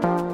Bye.